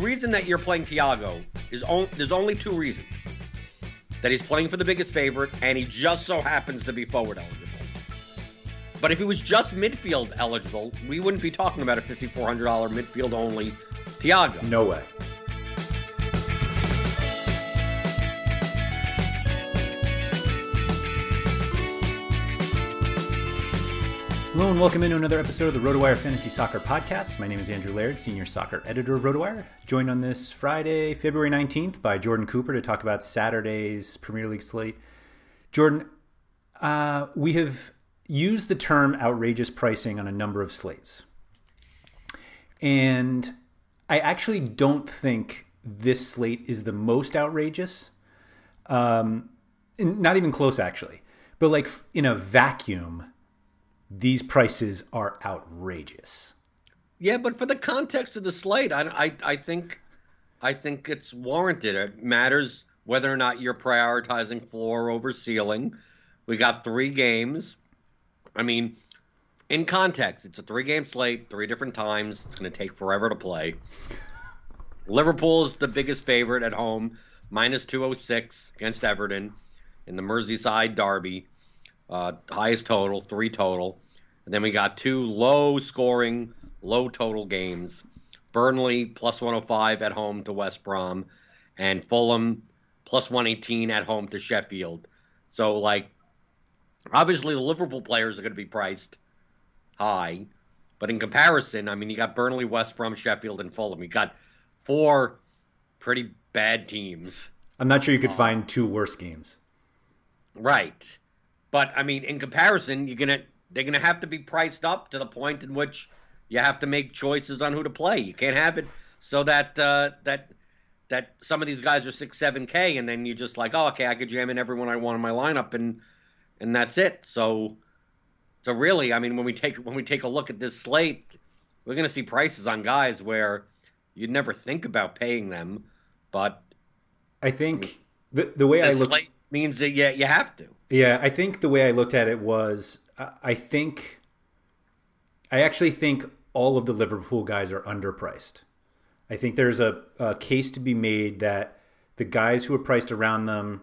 Reason that you're playing Thiago is on, there's only two reasons. That he's playing for the biggest favorite, and he just so happens to be forward eligible. But if he was just midfield eligible, we wouldn't be talking about a $5,400 midfield only Thiago. No way. Hello and welcome into another episode of the RotoWire Fantasy Soccer Podcast. My name is Andrew Laird, Senior Soccer Editor of RotoWire. Joined on this Friday, February 19th by Jordan Cooper to talk about Saturday's Premier League slate. Jordan, uh, we have used the term outrageous pricing on a number of slates. And I actually don't think this slate is the most outrageous. Um, not even close, actually. But like in a vacuum, these prices are outrageous. Yeah, but for the context of the slate, I, I, I think I think it's warranted. It matters whether or not you're prioritizing floor over ceiling. We got three games. I mean, in context, it's a three game slate, three different times. It's going to take forever to play. Liverpool is the biggest favorite at home, minus 206 against Everton in the Merseyside derby. Uh, highest total, three total. And then we got two low scoring, low total games. Burnley plus 105 at home to West Brom, and Fulham plus 118 at home to Sheffield. So, like, obviously the Liverpool players are going to be priced high. But in comparison, I mean, you got Burnley, West Brom, Sheffield, and Fulham. You got four pretty bad teams. I'm not sure you could find two worse games. Right. But I mean, in comparison, you're gonna they're gonna have to be priced up to the point in which you have to make choices on who to play. You can't have it so that uh, that that some of these guys are six, seven K, and then you're just like, oh, okay, I could jam in everyone I want in my lineup, and and that's it. So so really, I mean, when we take when we take a look at this slate, we're gonna see prices on guys where you'd never think about paying them, but I think the the way I look slate means that yeah, you have to. Yeah, I think the way I looked at it was I- think I actually think all of the Liverpool guys are underpriced. I think there's a, a case to be made that the guys who are priced around them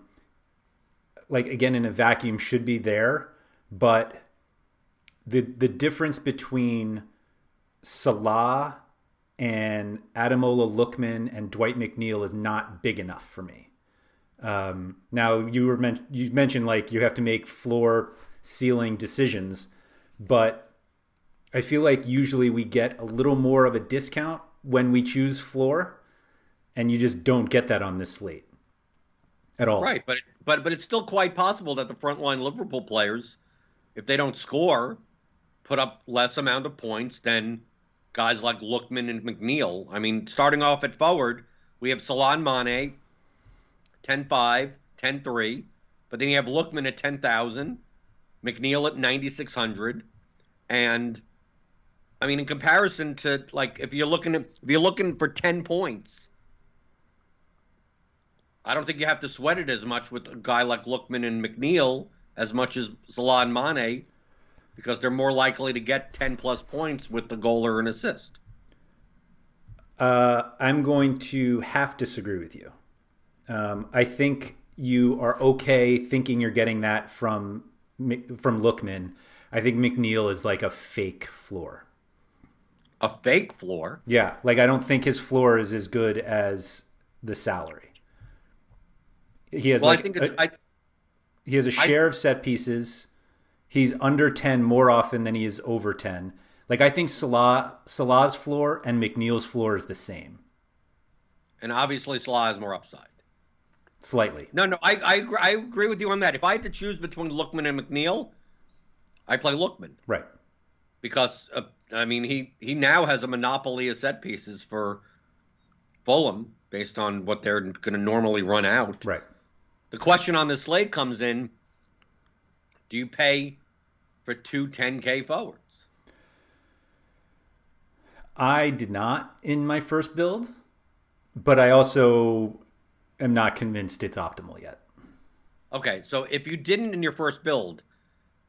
like again in a vacuum should be there, but the the difference between Salah and Ademola Lookman and Dwight McNeil is not big enough for me. Um, now you were men- you mentioned like you have to make floor ceiling decisions, but I feel like usually we get a little more of a discount when we choose floor, and you just don't get that on this slate at all. Right, but but but it's still quite possible that the frontline Liverpool players, if they don't score, put up less amount of points than guys like Lookman and McNeil. I mean, starting off at forward, we have Salah Mane, 10-5, 10-3, but then you have Lookman at 10,000, McNeil at 9,600, and I mean, in comparison to like if you're looking at if you're looking for 10 points, I don't think you have to sweat it as much with a guy like Lookman and McNeil as much as Salah Mane because they're more likely to get 10 plus points with the goal or an assist. Uh, I'm going to half disagree with you. Um, I think you are okay thinking you're getting that from from Lookman. I think McNeil is like a fake floor. A fake floor? Yeah, like I don't think his floor is as good as the salary. He has well, like I think it's, a, I, he has a share I, of set pieces. He's under 10 more often than he is over 10. Like I think Salah Salah's floor and McNeil's floor is the same. And obviously Salah has more upside. Slightly. No, no, I, I, agree, I agree with you on that. If I had to choose between Lookman and McNeil, I play Lookman. Right. Because uh, I mean, he he now has a monopoly of set pieces for Fulham based on what they're going to normally run out. Right. The question on the slate comes in: Do you pay for two 10k forwards? I did not in my first build, but I also am not convinced it's optimal yet. Okay, so if you didn't in your first build,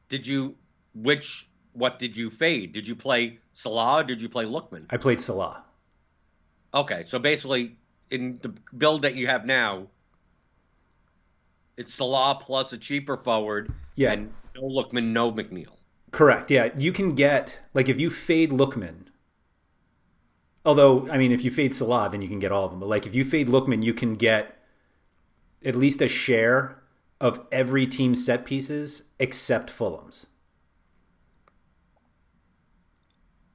did you which what did you fade? Did you play Salah? did you play Lookman? I played Salah. Okay, so basically in the build that you have now, it's Salah plus a cheaper forward. Yeah. And no Lookman, no McNeil. Correct. Yeah, you can get like if you fade Lookman. Although, I mean, if you fade Salah, then you can get all of them. But like if you fade Lookman, you can get at least a share of every team's set pieces except Fulham's.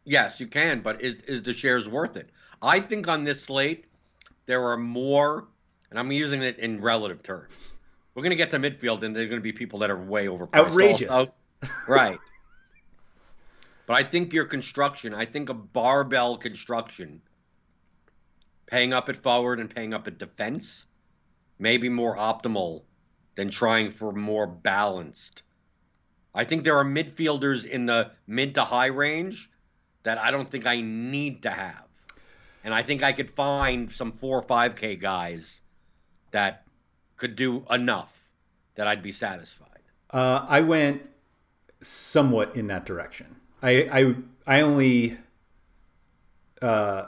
Yes, you can, but is is the shares worth it? I think on this slate there are more, and I'm using it in relative terms. We're going to get to midfield, and there's going to be people that are way overpriced. Outrageous, also. right? But I think your construction, I think a barbell construction, paying up at forward and paying up at defense, may be more optimal than trying for more balanced. I think there are midfielders in the mid to high range that I don't think I need to have. And I think I could find some four or five K guys that could do enough that I'd be satisfied. Uh, I went somewhat in that direction. I I I only uh,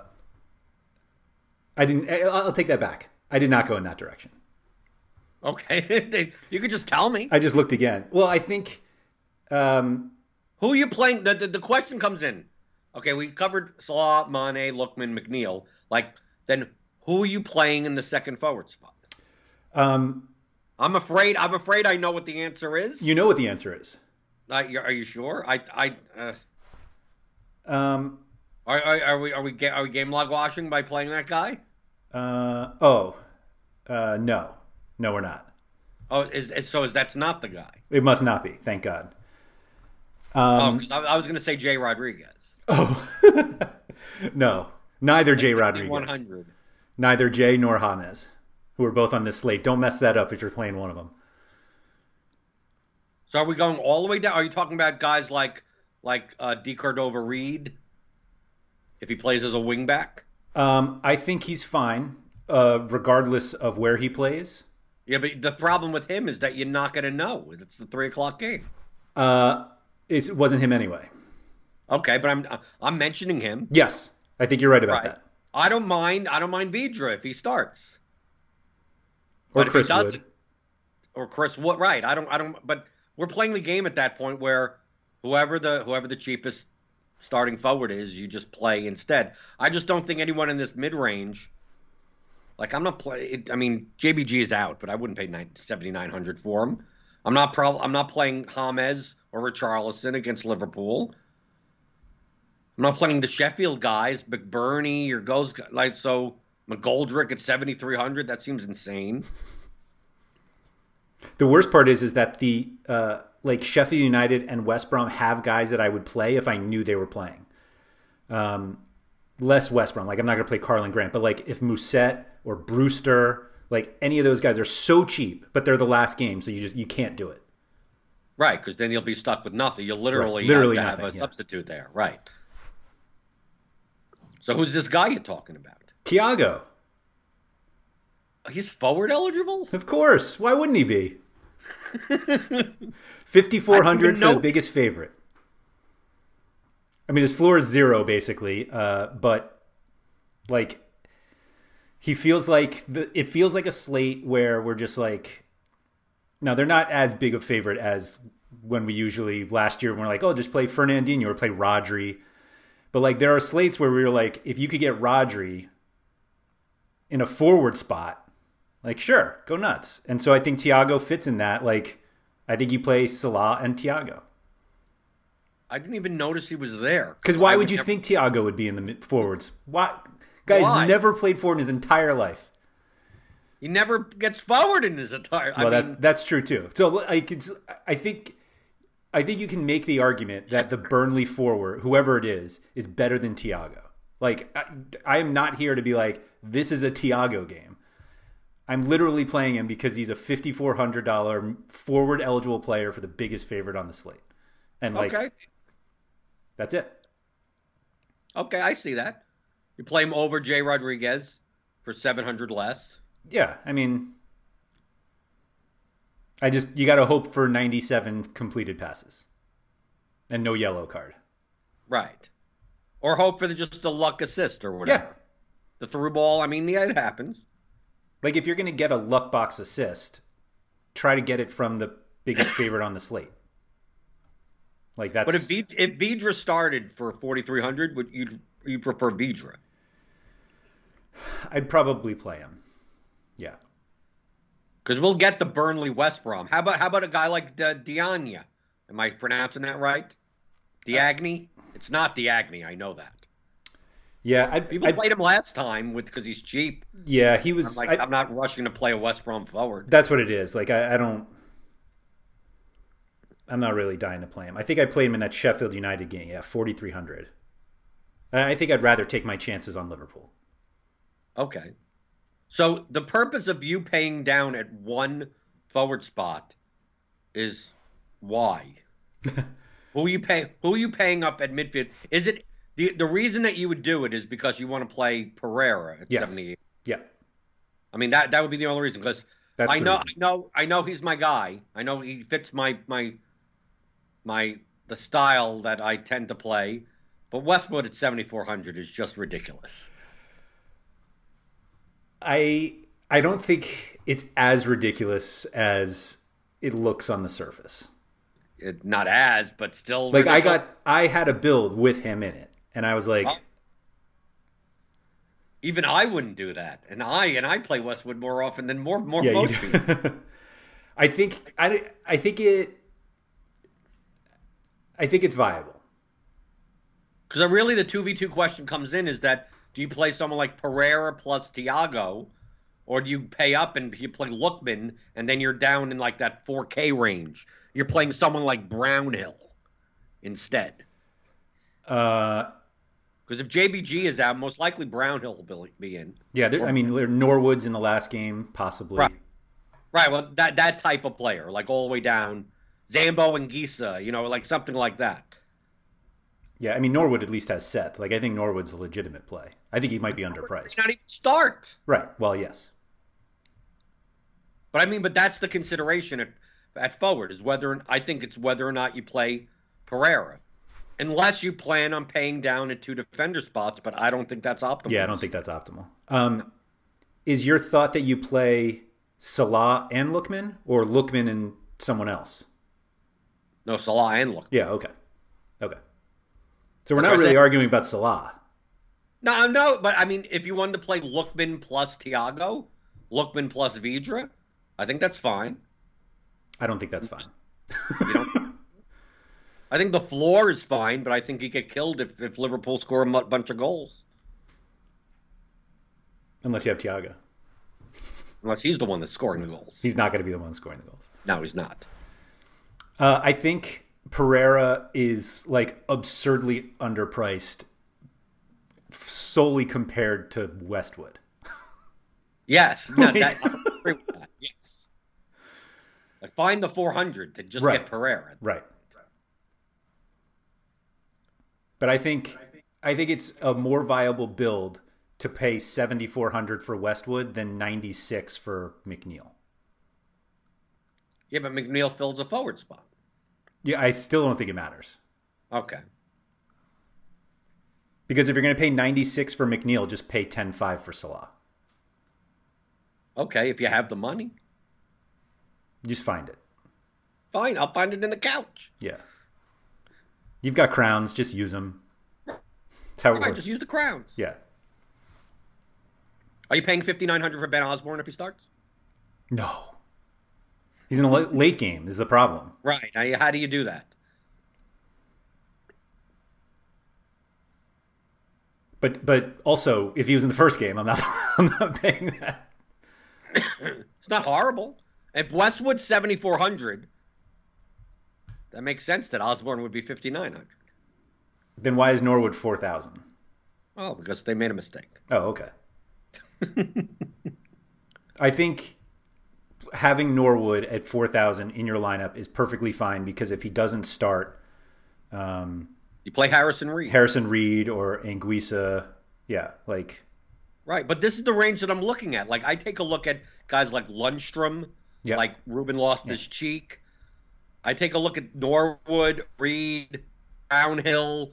I didn't. I'll take that back. I did not go in that direction. Okay, you could just tell me. I just looked again. Well, I think. Um, Who are you playing? The, the, the question comes in. Okay, we covered Salah, Mane, Lookman, McNeil. Like, then who are you playing in the second forward spot? Um, I'm afraid. I'm afraid I know what the answer is. You know what the answer is. Uh, are you sure? I. I. Uh, um. Are, are, are, we are we are we game log washing by playing that guy? Uh oh, uh no, no we're not. Oh, is, is so is that's not the guy? It must not be. Thank God. Um, oh, because I, I, was going to say Jay Rodriguez. Oh, no, neither Jay Rodriguez. One hundred. Neither Jay nor James, who are both on this slate. Don't mess that up if you're playing one of them. So are we going all the way down? Are you talking about guys like like uh, De Cordova-Reid, if he plays as a wingback? Um, I think he's fine, uh, regardless of where he plays. Yeah, but the problem with him is that you're not going to know. It's the three o'clock game. Uh, it wasn't him anyway. Okay, but I'm I'm mentioning him. Yes, I think you're right about right. that. I don't mind. I don't mind Vydra if he starts. Or but Chris Wood. or Chris Wood. Right. I don't. I don't. But we're playing the game at that point where whoever the whoever the cheapest starting forward is, you just play instead. I just don't think anyone in this mid range. Like I'm not play. I mean, JBG is out, but I wouldn't pay seventy nine hundred for him. I'm not pro- I'm not playing James or Richarlison against Liverpool. I'm not playing the Sheffield guys, McBurnie or goes like so. McGoldrick at 7,300. That seems insane. The worst part is, is that the uh, like Sheffield United and West Brom have guys that I would play if I knew they were playing. Um, less West Brom. Like I'm not going to play Karlan Grant, but like if Mousset or Brewster, like any of those guys are so cheap, but they're the last game, so you just you can't do it. Right, because then you'll be stuck with nothing. You'll literally, right. literally have, nothing, have a yeah. substitute there. Right. So who's this guy you're talking about? Thiago. He's forward eligible? Of course. Why wouldn't he be? 5400 for the biggest favorite. I mean, his floor is zero basically, uh, but like he feels like the it feels like a slate where we're just like now they're not as big a favorite as when we usually last year when we're like, oh, just play Fernandinho or play Rodri. But like there are slates where we were like, if you could get Rodri in a forward spot, like sure, go nuts. And so I think Thiago fits in that. Like I think you play Salah and Thiago. I didn't even notice he was there. Because why would you never- think Thiago would be in the forwards? Why? Guy's Why? never played forward in his entire life. he never gets forward in his entire? Well, I mean, that that's true too. So like, I think, I think you can make the argument that the Burnley forward, whoever it is, is better than Thiago. Like, I, I am not here to be like this is a Thiago game. I'm literally playing him because he's a fifty four hundred dollar forward eligible player for the biggest favorite on the slate, and like okay, that's it. okay, I see that. You play him over Jay Rodriguez for seven hundred less. Yeah, I mean, I just you got to hope for 97 completed passes and no yellow card. Right. Or hope for the, just the luck assist or whatever. Yeah. The through ball. I mean, yeah, it happens. Like if you're going to get a luck box assist, try to get it from the biggest favorite on the slate. Like that's But if Vid- if Vydra started for forty three hundred, would you you prefer Vydra? I'd probably play him. Yeah. Because we'll get the Burnley West Brom. How about how about a guy like uh, Diagna? Am I pronouncing that right? Diagni? It's not Diagni. I know that. Yeah, I, People I played him last time with because he's cheap. yeah, he I'm was like I- I'm not rushing to play a West Brom forward. That's what it is. Like I, I don't. I'm not really dying to play him. I think I played him in that Sheffield United game. Yeah, 4,300. I I think I'd rather take my chances on Liverpool. Okay. So the purpose of you paying down at one forward spot is why? who you pay? Who are you paying up at midfield? Is it the the reason that you would do it is because you want to play Pereira at Yes. seventy eight? Yeah, I mean that that would be the only reason because That's I know reason. I know I know he's my guy. I know he fits my my my the style that I tend to play. But Westwood at seventy four hundred is just ridiculous. I I don't think it's as ridiculous as it looks on the surface. It, not as, but still. Like I got I had a build with him in it, and I was like, Oh. Even I wouldn't do that, and I and I play Westwood more often than more more yeah, most people. I think I I think it I think it's viable. Because really, the two v two question comes in: is that do you play someone like Pereira plus Thiago, or do you pay up and you play Lookman, and then you're down in like that 4K range? You're playing someone like Brownhill instead. Uh, Because if JBG is out, most likely Brownhill will be- in. yeah, there, I mean Norwood's in the last game, possibly. Right. Right. Well, that that type of player, like all the way down, Zambo Anguissa, you know, like something like that. Yeah, I mean Norwood at least has sets. Like I think Norwood's a legitimate play. I think he might be underpriced. Not even start. Right. Well, yes. But I mean, but that's the consideration at at forward is whether I think it's whether or not you play Pereira, unless you plan on paying down at two defender spots. But I don't think that's optimal. Yeah, I don't think that's optimal. Um, is your thought that you play Salah and Lookman, or Lookman and someone else? No, Salah and Lookman. Yeah. Okay. So we're That's not really said. arguing about Salah. No, no, but I mean, if you wanted to play Lookman plus Thiago, Lookman plus Vydra, I think that's fine. I don't think that's fine. You know, I think the floor is fine, but I think you get killed if, if Liverpool score a bunch of goals, Unless you have Thiago. unless he's the one that's scoring the goals. He's not going to be the one scoring the goals. no, he's not. Uh, I think Pereira is like absurdly underpriced solely compared to Westwood. Yes, no, that. Yes, like find the four hundred to just Right. get Pereira. Right. But I think I think it's a more viable build to pay 7400 for Westwood than 96 for McNeil. Yeah, but McNeil fills a forward spot. Yeah, I still don't think it matters. Okay, Because if you're going to pay 96 for McNeil, just pay 10.5 for Salah. okay, if you have the money, Just find it. fine. I'll find it in the couch. Yeah. You've got crowns, just use them. That's how it right, works. just use the crowns. yeah. Are you paying fifty nine hundred for Ben Osborne if he starts? No. He's in a late game is the problem. Right. Now, how do you do that? But but also if he was in the first game, I'm not I'm not paying that. It's not horrible. If Westwood's seventy four hundred, that makes sense that Osborne would be fifty nine hundred. Then why is Norwood 4000? Oh, because they made a mistake. Oh, okay. I think having Norwood at 4,000 in your lineup is perfectly fine because if he doesn't start um, You play Harrison Reid. Harrison Reid or Anguissa, yeah, like Right, but this is the range that I'm looking at. Like I take a look at guys like Lundstram, Yeah. like Ruben Loftus Cheek. I take a look at Norwood, Reid, Brownhill.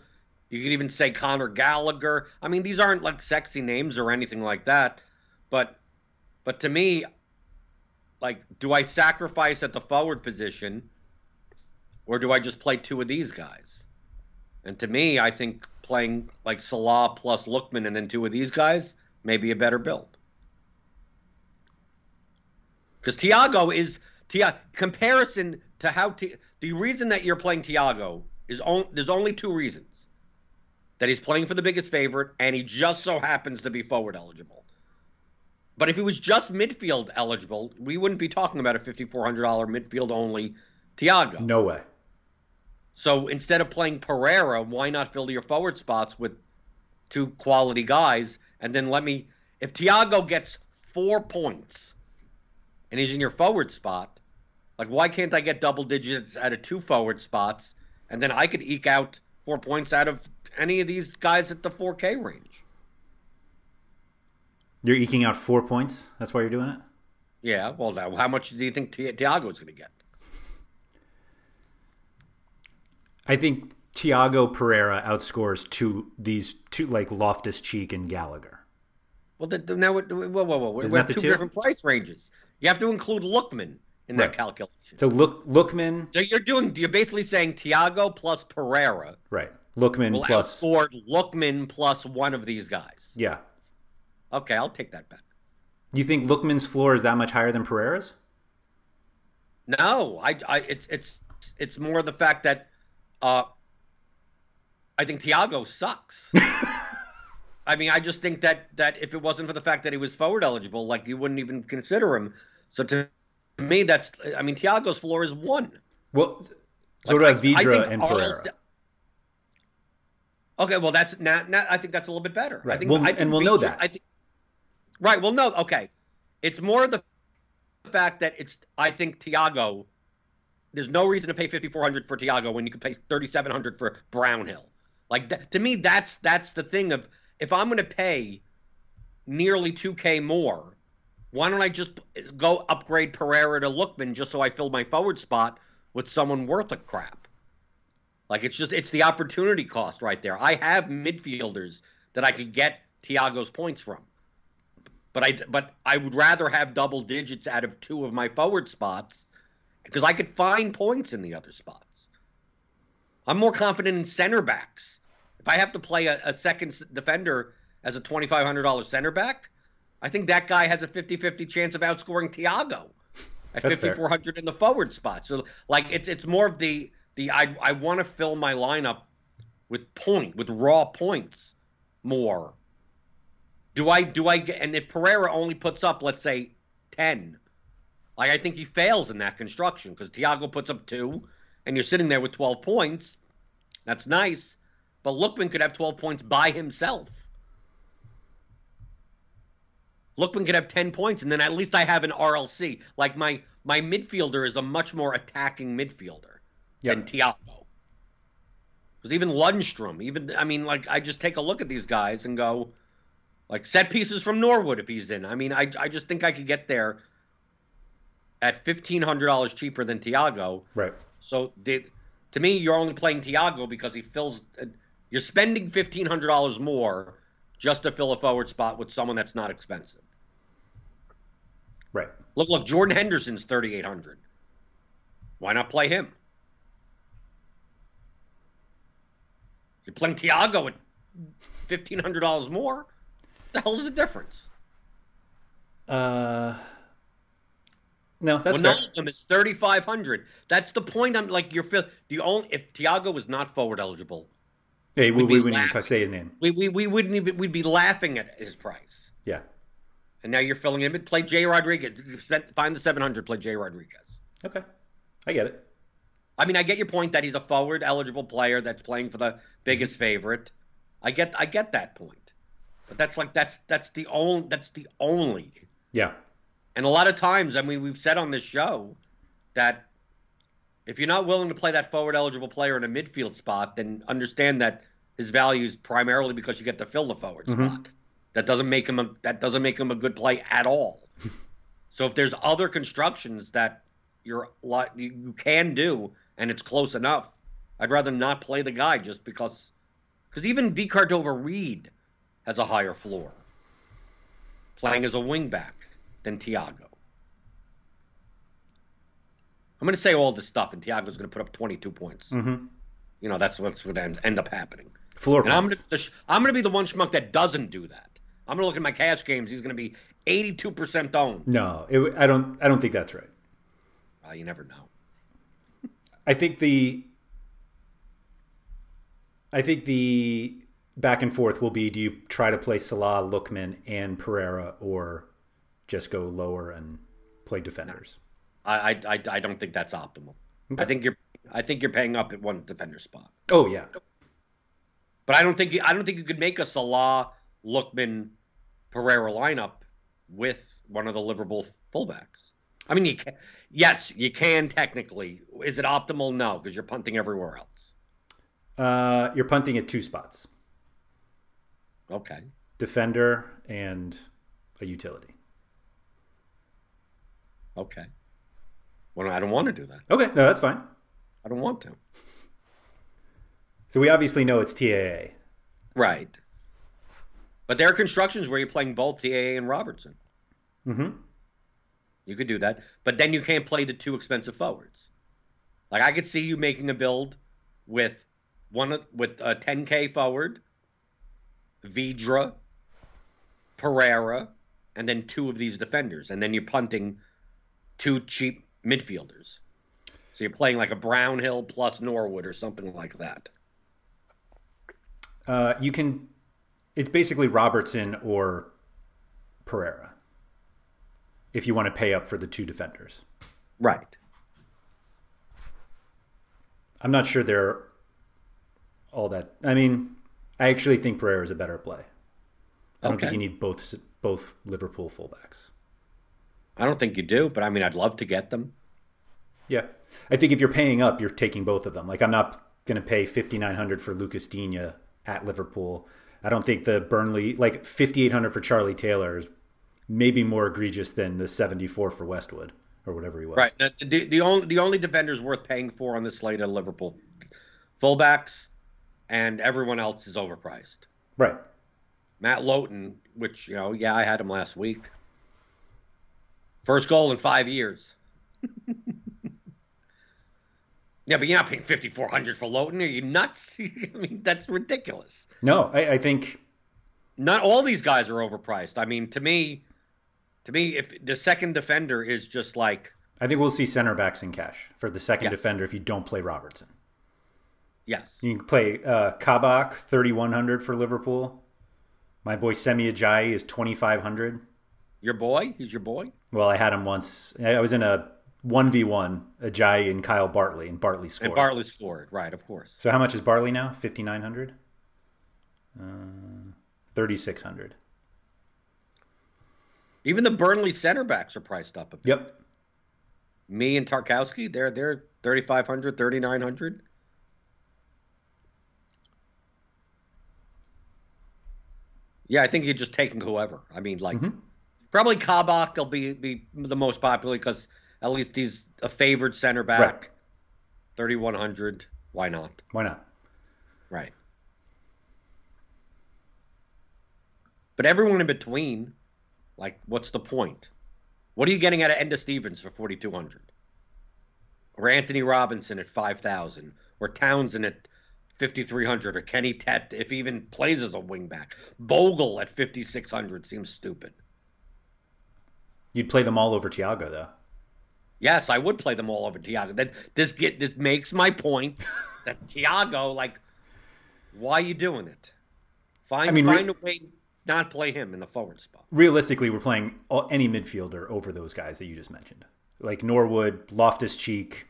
You could even say Conor Gallagher. I mean, these aren't like sexy names or anything like that, but but to me, like, do I sacrifice at the forward position, or do I just play two of these guys? And to me, I think playing like Salah plus Lookman and then two of these guys may be a better build. Because Thiago is Tia comparison to how Ti- the reason that you're playing Thiago is on, there's only two reasons that he's playing for the biggest favorite and he just so happens to be forward eligible. But if he was just midfield eligible, we wouldn't be talking about a $5,400 midfield only Thiago. no way. So instead of playing Pereira, why not fill your forward spots with two quality guys? And then let me, if Thiago gets four points and he's in your forward spot, like why can't I get double digits out of two forward spots? And then I could eke out four points out of any of these guys at the 4K range. You're eking out 4 points. That's why you're doing it? Yeah, well, now, how much do you think Ti- is going to get? I think Thiago Pereira outscores two these two like Loftus Cheek and Gallagher. Well, the, the, now, whoa, whoa, whoa, we're, we're that the two two? different price ranges. You have to include Lookman in that calculation. So look Lookman, So you're doing you're basically saying Thiago plus Pereira right. Lookman plus outscore Lookman plus one of these guys. Yeah. Okay, I'll take that bet. Do you think Lookman's floor is that much higher than Pereira's? No, I, I it's it's it's more the fact that uh I think Thiago sucks. I mean, I just think that that if it wasn't for the fact that he was forward eligible, like you wouldn't even consider him. So to me, that's I mean, Thiago's floor is one. Well, so Like, about I- I Vydra and Pereira? Okay, well that's now, now I think that's a little bit better. I Right. think, Well, I think and we'll know that. I think, right. Well, no. Okay, it's more the fact that it's. I think Thiago. There's no reason to pay 5,400 for Thiago when you could pay 3,700 for Brownhill. Like that, to me, that's that's the thing of if I'm going to pay nearly 2K more, why don't I just go upgrade Pereira to Lookman just so I fill my forward spot with someone worth a crap? Like it's just it's the opportunity cost right there. I have midfielders that I could get Thiago's points from. But I but I would rather have double digits out of two of my forward spots because I could find points in the other spots. I'm more confident in center backs. If I have to play a, a second defender as a $2,500 center back, I think that guy has a 50-50 chance of outscoring Thiago at 5400 in the forward spot. So like it's it's more of the the I I want to fill my lineup with point with raw points more. Do I do I get and if Pereira only puts up let's say 10 like I think he fails in that construction because Thiago puts up 2 and you're sitting there with 12 points. That's nice, but Lookman could have 12 points by himself. Lookman could have 10 points, and then at least I have an RLC. Like my my midfielder is a much more attacking midfielder yep. than Thiago. Because even Lundstram, even I mean, like I just take a look at these guys and go, like set pieces from Norwood if he's in. I mean, I I just think I could get there at fifteen hundred dollars cheaper than Thiago. Right. So did to me, you're only playing Thiago because he fills. You're spending fifteen hundred dollars more just to fill a forward spot with someone that's not expensive. Right. Look, look, Jordan Henderson's 3800. Why not play him? You're playing Thiago at $1500 more? The hell's the difference? Uh no, that's well, fair. None is thirty five hundred. That's the point. I'm like you're the only if Thiago was not forward eligible, Hey, we, we wouldn't even say his name. We, we, we wouldn't even, we'd be laughing at his price. Yeah. And now you're filling him in. Play Jay Rodriguez. Find the 700, play Jay Rodriguez. Okay. I get it. I mean, I get your point that he's a forward eligible player that's playing for the biggest favorite. I get I get that point. But that's like that's that's the only that's the only. Yeah. And a lot of times, I mean, we've said on this show that if you're not willing to play that forward eligible player in a midfield spot, then understand that his value is primarily because you get to fill the forward mm-hmm. spot. That doesn't make him a that doesn't make him a good play at all. so if there's other constructions that you're lot you can do and it's close enough, I'd rather not play the guy just because because even D Reed has a higher floor playing as a wingback than Thiago. I'm going to say all this stuff, and Thiago's going to put up 22 points. Mm-hmm. You know, that's what's going to end up happening. Floor and I'm going, to, I'm going to be the one schmuck that doesn't do that. I'm going to look at my cash games. He's going to be 82% owned. No, it, I don't. I don't think that's right. Well, you never know. I think the. I think the back and forth will be: Do you try to play Salah, Lookman, and Pereira, or just go lower and play defenders? I I I don't think that's optimal. Okay. I think you're I think you're paying up at one defender spot. Oh yeah. But I don't think you, I don't think you could make a Salah, Lookman, Pereira lineup with one of the Liverpool fullbacks. I mean, you can, yes, you can technically. Is it optimal? No, because you're punting everywhere else. Uh, you're punting at two spots. Okay. Defender and a utility. Okay. Well, I don't want to do that. Okay, no, that's fine. I don't want to. So we obviously know it's TAA. Right. But there are constructions where you're playing both TAA and Robertson. Mm-hmm. You could do that, but then you can't play the two expensive forwards. Like I could see you making a build with one with a 10k forward, Vydra, Pereira, and then two of these defenders, and then you're punting two cheap midfielders. So you're playing like a Brownhill plus Norwood or something like that. Uh, you can. It's basically Robertson or Pereira. If you want to pay up for the two defenders, right? I'm not sure they're all that. I mean, I actually think Pereira is a better play. I don't okay. think you need both both Liverpool fullbacks. I don't think you do, but I mean, I'd love to get them. Yeah, I think if you're paying up, you're taking both of them. Like I'm not going to pay 5900 for Lucas Digne at Liverpool. I don't think the Burnley like 5800 for Charlie Taylor is maybe more egregious than the 74 for Westwood or whatever he was. Right. The, the only the only defenders worth paying for on the slate of Liverpool fullbacks, and everyone else is overpriced. Right. Matt Lowton which you know, yeah, I had him last week. First goal in five years. yeah, but you're not paying fifty four hundred for Lowton. Are you nuts? I mean, that's ridiculous. No, I, I think not all these guys are overpriced. I mean, to me, to me, if the second defender is just like, I think we'll see center backs in cash for the second Yes. defender if you don't play Robertson. Yes, You can play uh, Kabak thirty one hundred for Liverpool. My boy Semi Ajayi is twenty five hundred. your boy, he's your boy. Well, I had him once. I was in a one v one Ajayi and Kyle Bartley, and Bartley scored. And Bartley scored, right? Of course. So how much is Bartley now? Fifty nine hundred. Uh, Thirty six hundred. Even the Burnley center backs are priced up a bit. Yep. Mee and Tarkowski, they're they're 3500 3900 Yeah, I think you're just taking whoever. I mean, like mm-hmm. probably Kabak will be be the most popular because at least he's a favored center back. Right. 3100. Why not? Why not? Right. But everyone in between, like, what's the point? What are you getting out of Enda Stevens for 4,200? Or Antonee Robinson at 5,000? Or Townsend at 5,300? Or Kenny Tete, if he even plays as a wingback? Bogle at 5,600 seems stupid. You'd play them all over Thiago, though. Yes, I would play them all over Thiago. That this get this makes my point that Thiago, like, why are you doing it? Find I mean, re- find a way not play him in the forward spot. Realistically, we're playing all, any midfielder over those guys that you just mentioned, like Norwood, Loftus Cheek,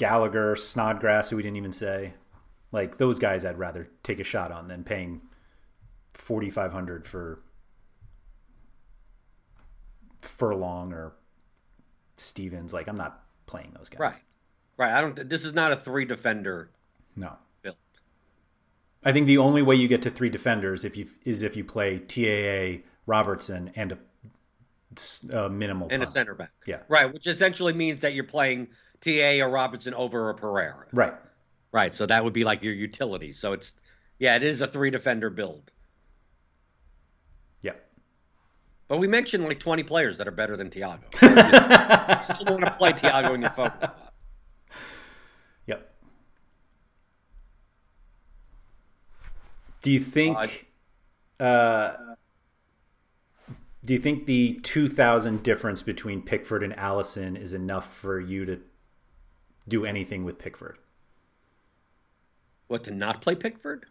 Gallagher, Snodgrass, who we didn't even say. Like those guys, I'd rather take a shot on than paying forty five hundred for Furlong or Stevens. Like I'm not playing those guys. Right, right. I don't. This is not a three defender No. build. I think the only way you get to three defenders if you is if you play TAA Robertson and a, a minimal and a center back. Yeah. Right, which essentially means that you're playing TA or Robinson over a Pereira. Right. Right. So that would be like your utility. So it's yeah, it is a three defender build. Yeah. But we mentioned like 20 players that are better than Thiago. still want to play Thiago in your spot. Yep. Do you think? Uh, do you think the two thousand difference between Pickford and Alisson is enough for you to do anything with Pickford? What to not play Pickford?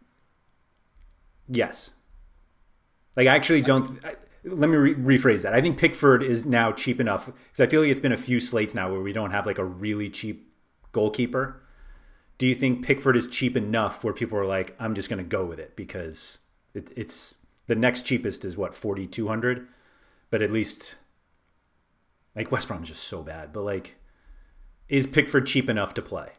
Yes. Like I actually don't. I, let me re- rephrase that. I think Pickford is now cheap enough because I feel like it's been a few slates now where we don't have like a really cheap goalkeeper. Do you think Pickford is cheap enough where people are like, I'm just going to go with it because it, it's the next cheapest is what forty two hundred, but at least like West Brom's just so bad. But like, is Pickford cheap enough to play?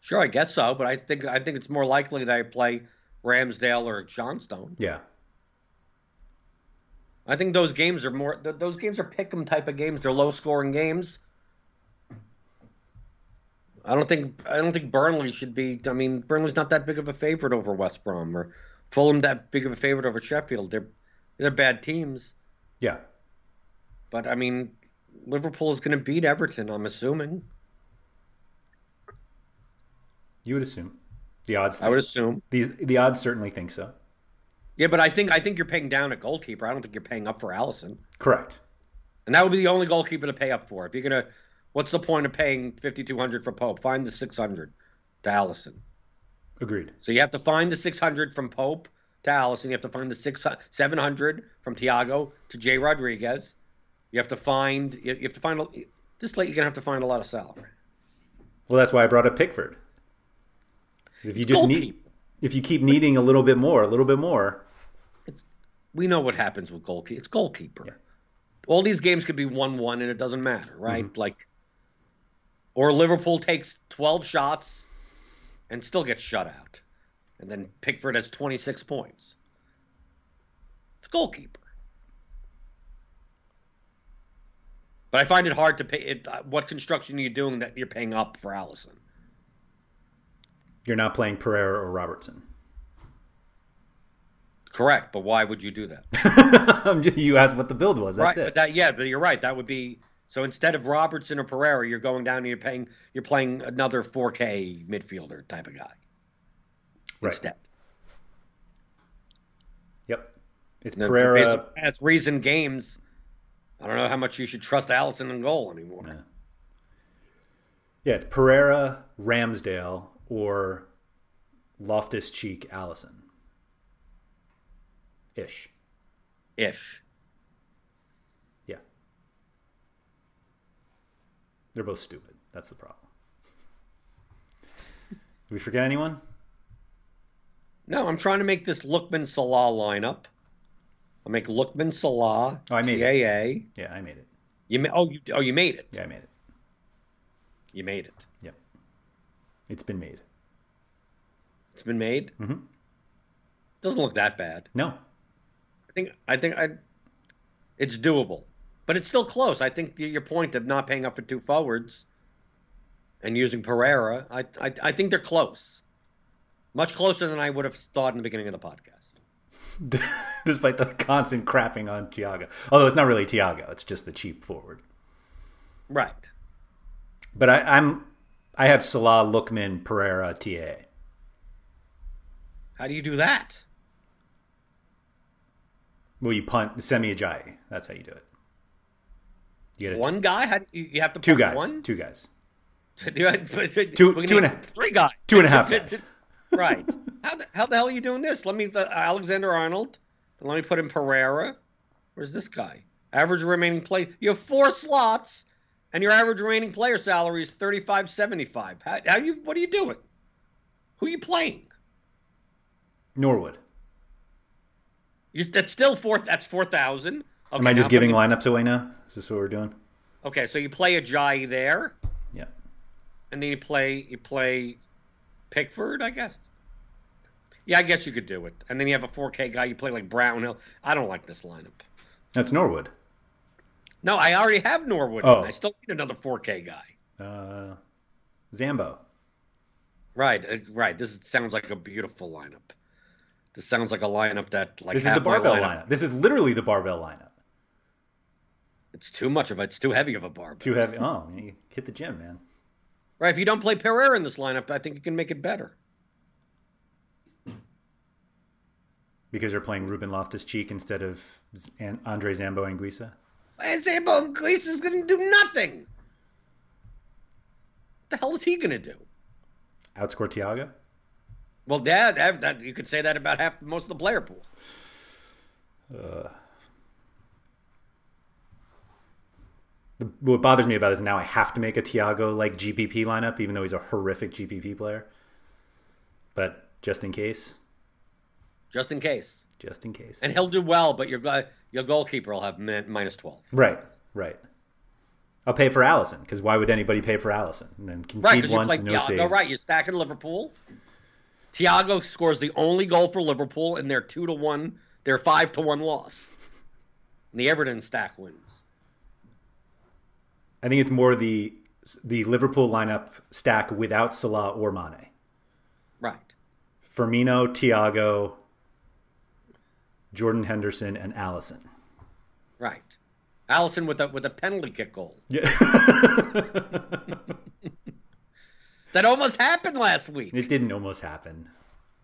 Sure, I guess so, but I think I think it's more likely that I play Ramsdale or Johnstone. Yeah, I think those games are more th- those games are pick 'em type of games. They're low scoring games. I don't think I don't think Burnley should be. I mean, Burnley's not that big of a favorite over West Brom or Fulham that big of a favorite over Sheffield. They're they're bad teams, yeah. but I mean, Liverpool is going to beat Everton. I'm assuming. You would assume the odds. I would assume. the the odds certainly think so. Yeah, but I think I think you're paying down a goalkeeper. I don't think you're paying up for Alisson. Correct. And that would be the only goalkeeper to pay up for. If you're gonna, what's the point of paying 5,200 for Pope? Find the 600 to Alisson. Agreed. So you have to find the 600 from Pope to Alisson. You have to find the six 700 from Thiago to Jay Rodriguez. You have to find. You have to find. a- This late, you're gonna have to find a lot of salary. Well, that's why I brought up Pickford. If you It's just need, if you keep needing a little bit more, a little bit more, We know what happens with goalkeeper. It's goalkeeper. All these games could be one-one, and it doesn't matter, right? Mm-hmm. Like, or Liverpool takes 12 shots and still gets shut out, and then Pickford has 26 points. It's goalkeeper. But I find it hard to pay. It, uh, what construction are you doing that you're paying up for Alisson? you're not playing Pereira or Robertson. Correct, but why would you do that? you asked what the build was. That's right, it. but that yeah, but you're right. That would be so instead of Robertson or Pereira, you're going down and you're paying you're playing another 4K midfielder type of guy Right. instead. Yep. It's Pereira. That's reason games. I don't know how much you should trust Alisson in goal anymore. Yeah. Yeah, it's Pereira, Ramsdale, or Loftus Cheek Alisson. Ish. Ish. Yeah. They're both stupid. That's the problem. Did we forget anyone? No, I'm trying to make this Lookman Salah lineup. I'll make Lookman Salah. Oh, I made it. TAA. Yeah, I made it. You ma- oh you oh you made it. Yeah, I made it. You made it. Yep. It's been made. It's been made. Mhm. Doesn't look that bad. No. I think I think I it's doable, but it's still close. I think your point of not paying up for two forwards and using Pereira, I I, I think they're close, much closer than I would have thought in the beginning of the podcast. Despite the constant crapping on Thiago. Although it's not really Thiago, it's just the cheap forward. Right. But I, I'm I have Salah, Lookman, Pereira, TA. How do you do that? Well, you punt Semi Ajayi. That's how you do it. You get One guy? How do you, you have to two guys. One. Two guys. two, two and a- three guys. two and a half guys. right. How the, how the hell are you doing this? Let me uh, Alexander Arnold. And let me put in Pereira. Where's this guy? Average remaining play. You have four slots, and your average remaining player salary is thirty five seventy five. How, how you? What are you doing? Who are you playing? Norwood. You, that's still four. That's four thousand. Okay, Am I just giving lineups away now? Is this what we're doing? Okay, so you play Ajayi there, Yeah. and then you play you play Pickford, I guess. Yeah, I guess you could do it. And then you have a 4K guy. You play like Brownhill. I don't like this lineup. That's Norwood. No, I already have Norwood. Oh. I still need another 4K guy. Uh, Zambo. Right, uh, right. This sounds like a beautiful lineup. This sounds like a lineup that like This is the barbell lineup- lineup. This is literally the barbell lineup. It's too much of it. It's too heavy of a barbell. Too heavy. Oh, you hit the gym, man. Right. If you don't play Pereira in this lineup, I think you can make it better. Because you're playing Ruben Loftus Cheek instead of Andre Zambo Anguissa. Zambo Grease is going to do nothing. What the hell is he going to do? Outscore Thiago. Well, yeah, that, that, you could say that about half most of the player pool. The- What bothers me about this now, I have to make a Thiago like GPP lineup, even though he's a horrific GPP player. But just in case, just in case. just in case. And he'll do well, but your your goalkeeper will have minus twelve. right, right. I'll pay for Alisson because why would anybody pay for Alisson and then Right, concede because you once, play no Thiago. saves? Right, you're stacking Liverpool. Thiago scores the only goal for Liverpool in their two to one, their five to one loss. And the Everton stack wins. I think it's more the the Liverpool lineup stack without Salah or Mane. Right. Firmino, Thiago, Jordan Henderson, and Alisson. Right. Alisson with a with a penalty kick goal. Yeah. That almost happened last week. it didn't almost happen.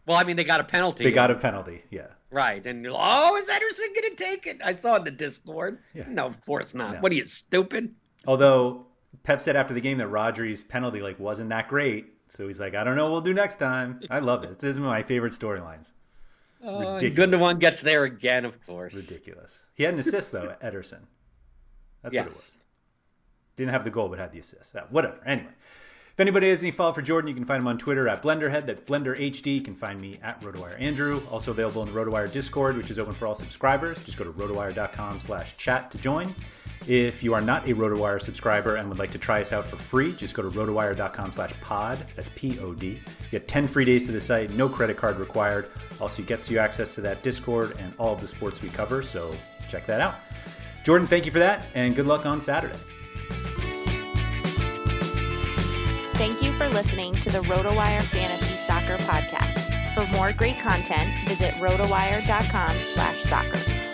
Well, I mean, they got a penalty. They got a penalty. Yeah. right, and oh, is Ederson going to take it? I saw in the Discord. Yeah. No, of course not. No. What are you stupid? Although Pep said after the game that Rodri's penalty like wasn't that great, so he's like, I don't know, we'll do next time. I love it. This is one of my favorite storylines. Oh, Ridiculous. Gundogan gets there again, of course. Ridiculous. He had an assist though, Ederson. That's what it was. Didn't have the goal, but had the assist. Whatever. Anyway. Anybody has any follow for Jordan, you can find him on Twitter at BlenderHead. That's Blender HD. You can find me at RotoWire Andrew. Also available in the RotoWire Discord, which is open for all subscribers. Just go to rotowire.com slash chat to join. If you are not a RotoWire subscriber and would like to try us out for free, just go to rotowire.com slash pod. That's P-O-D. You get 10 free days to the site, no credit card required. Also gets you access to that Discord and all of the sports we cover, so check that out. Jordan, thank you for that, and good luck on Saturday. Thank you for listening to the RotoWire Fantasy Soccer Podcast. For more great content, visit rotowire.com slash soccer.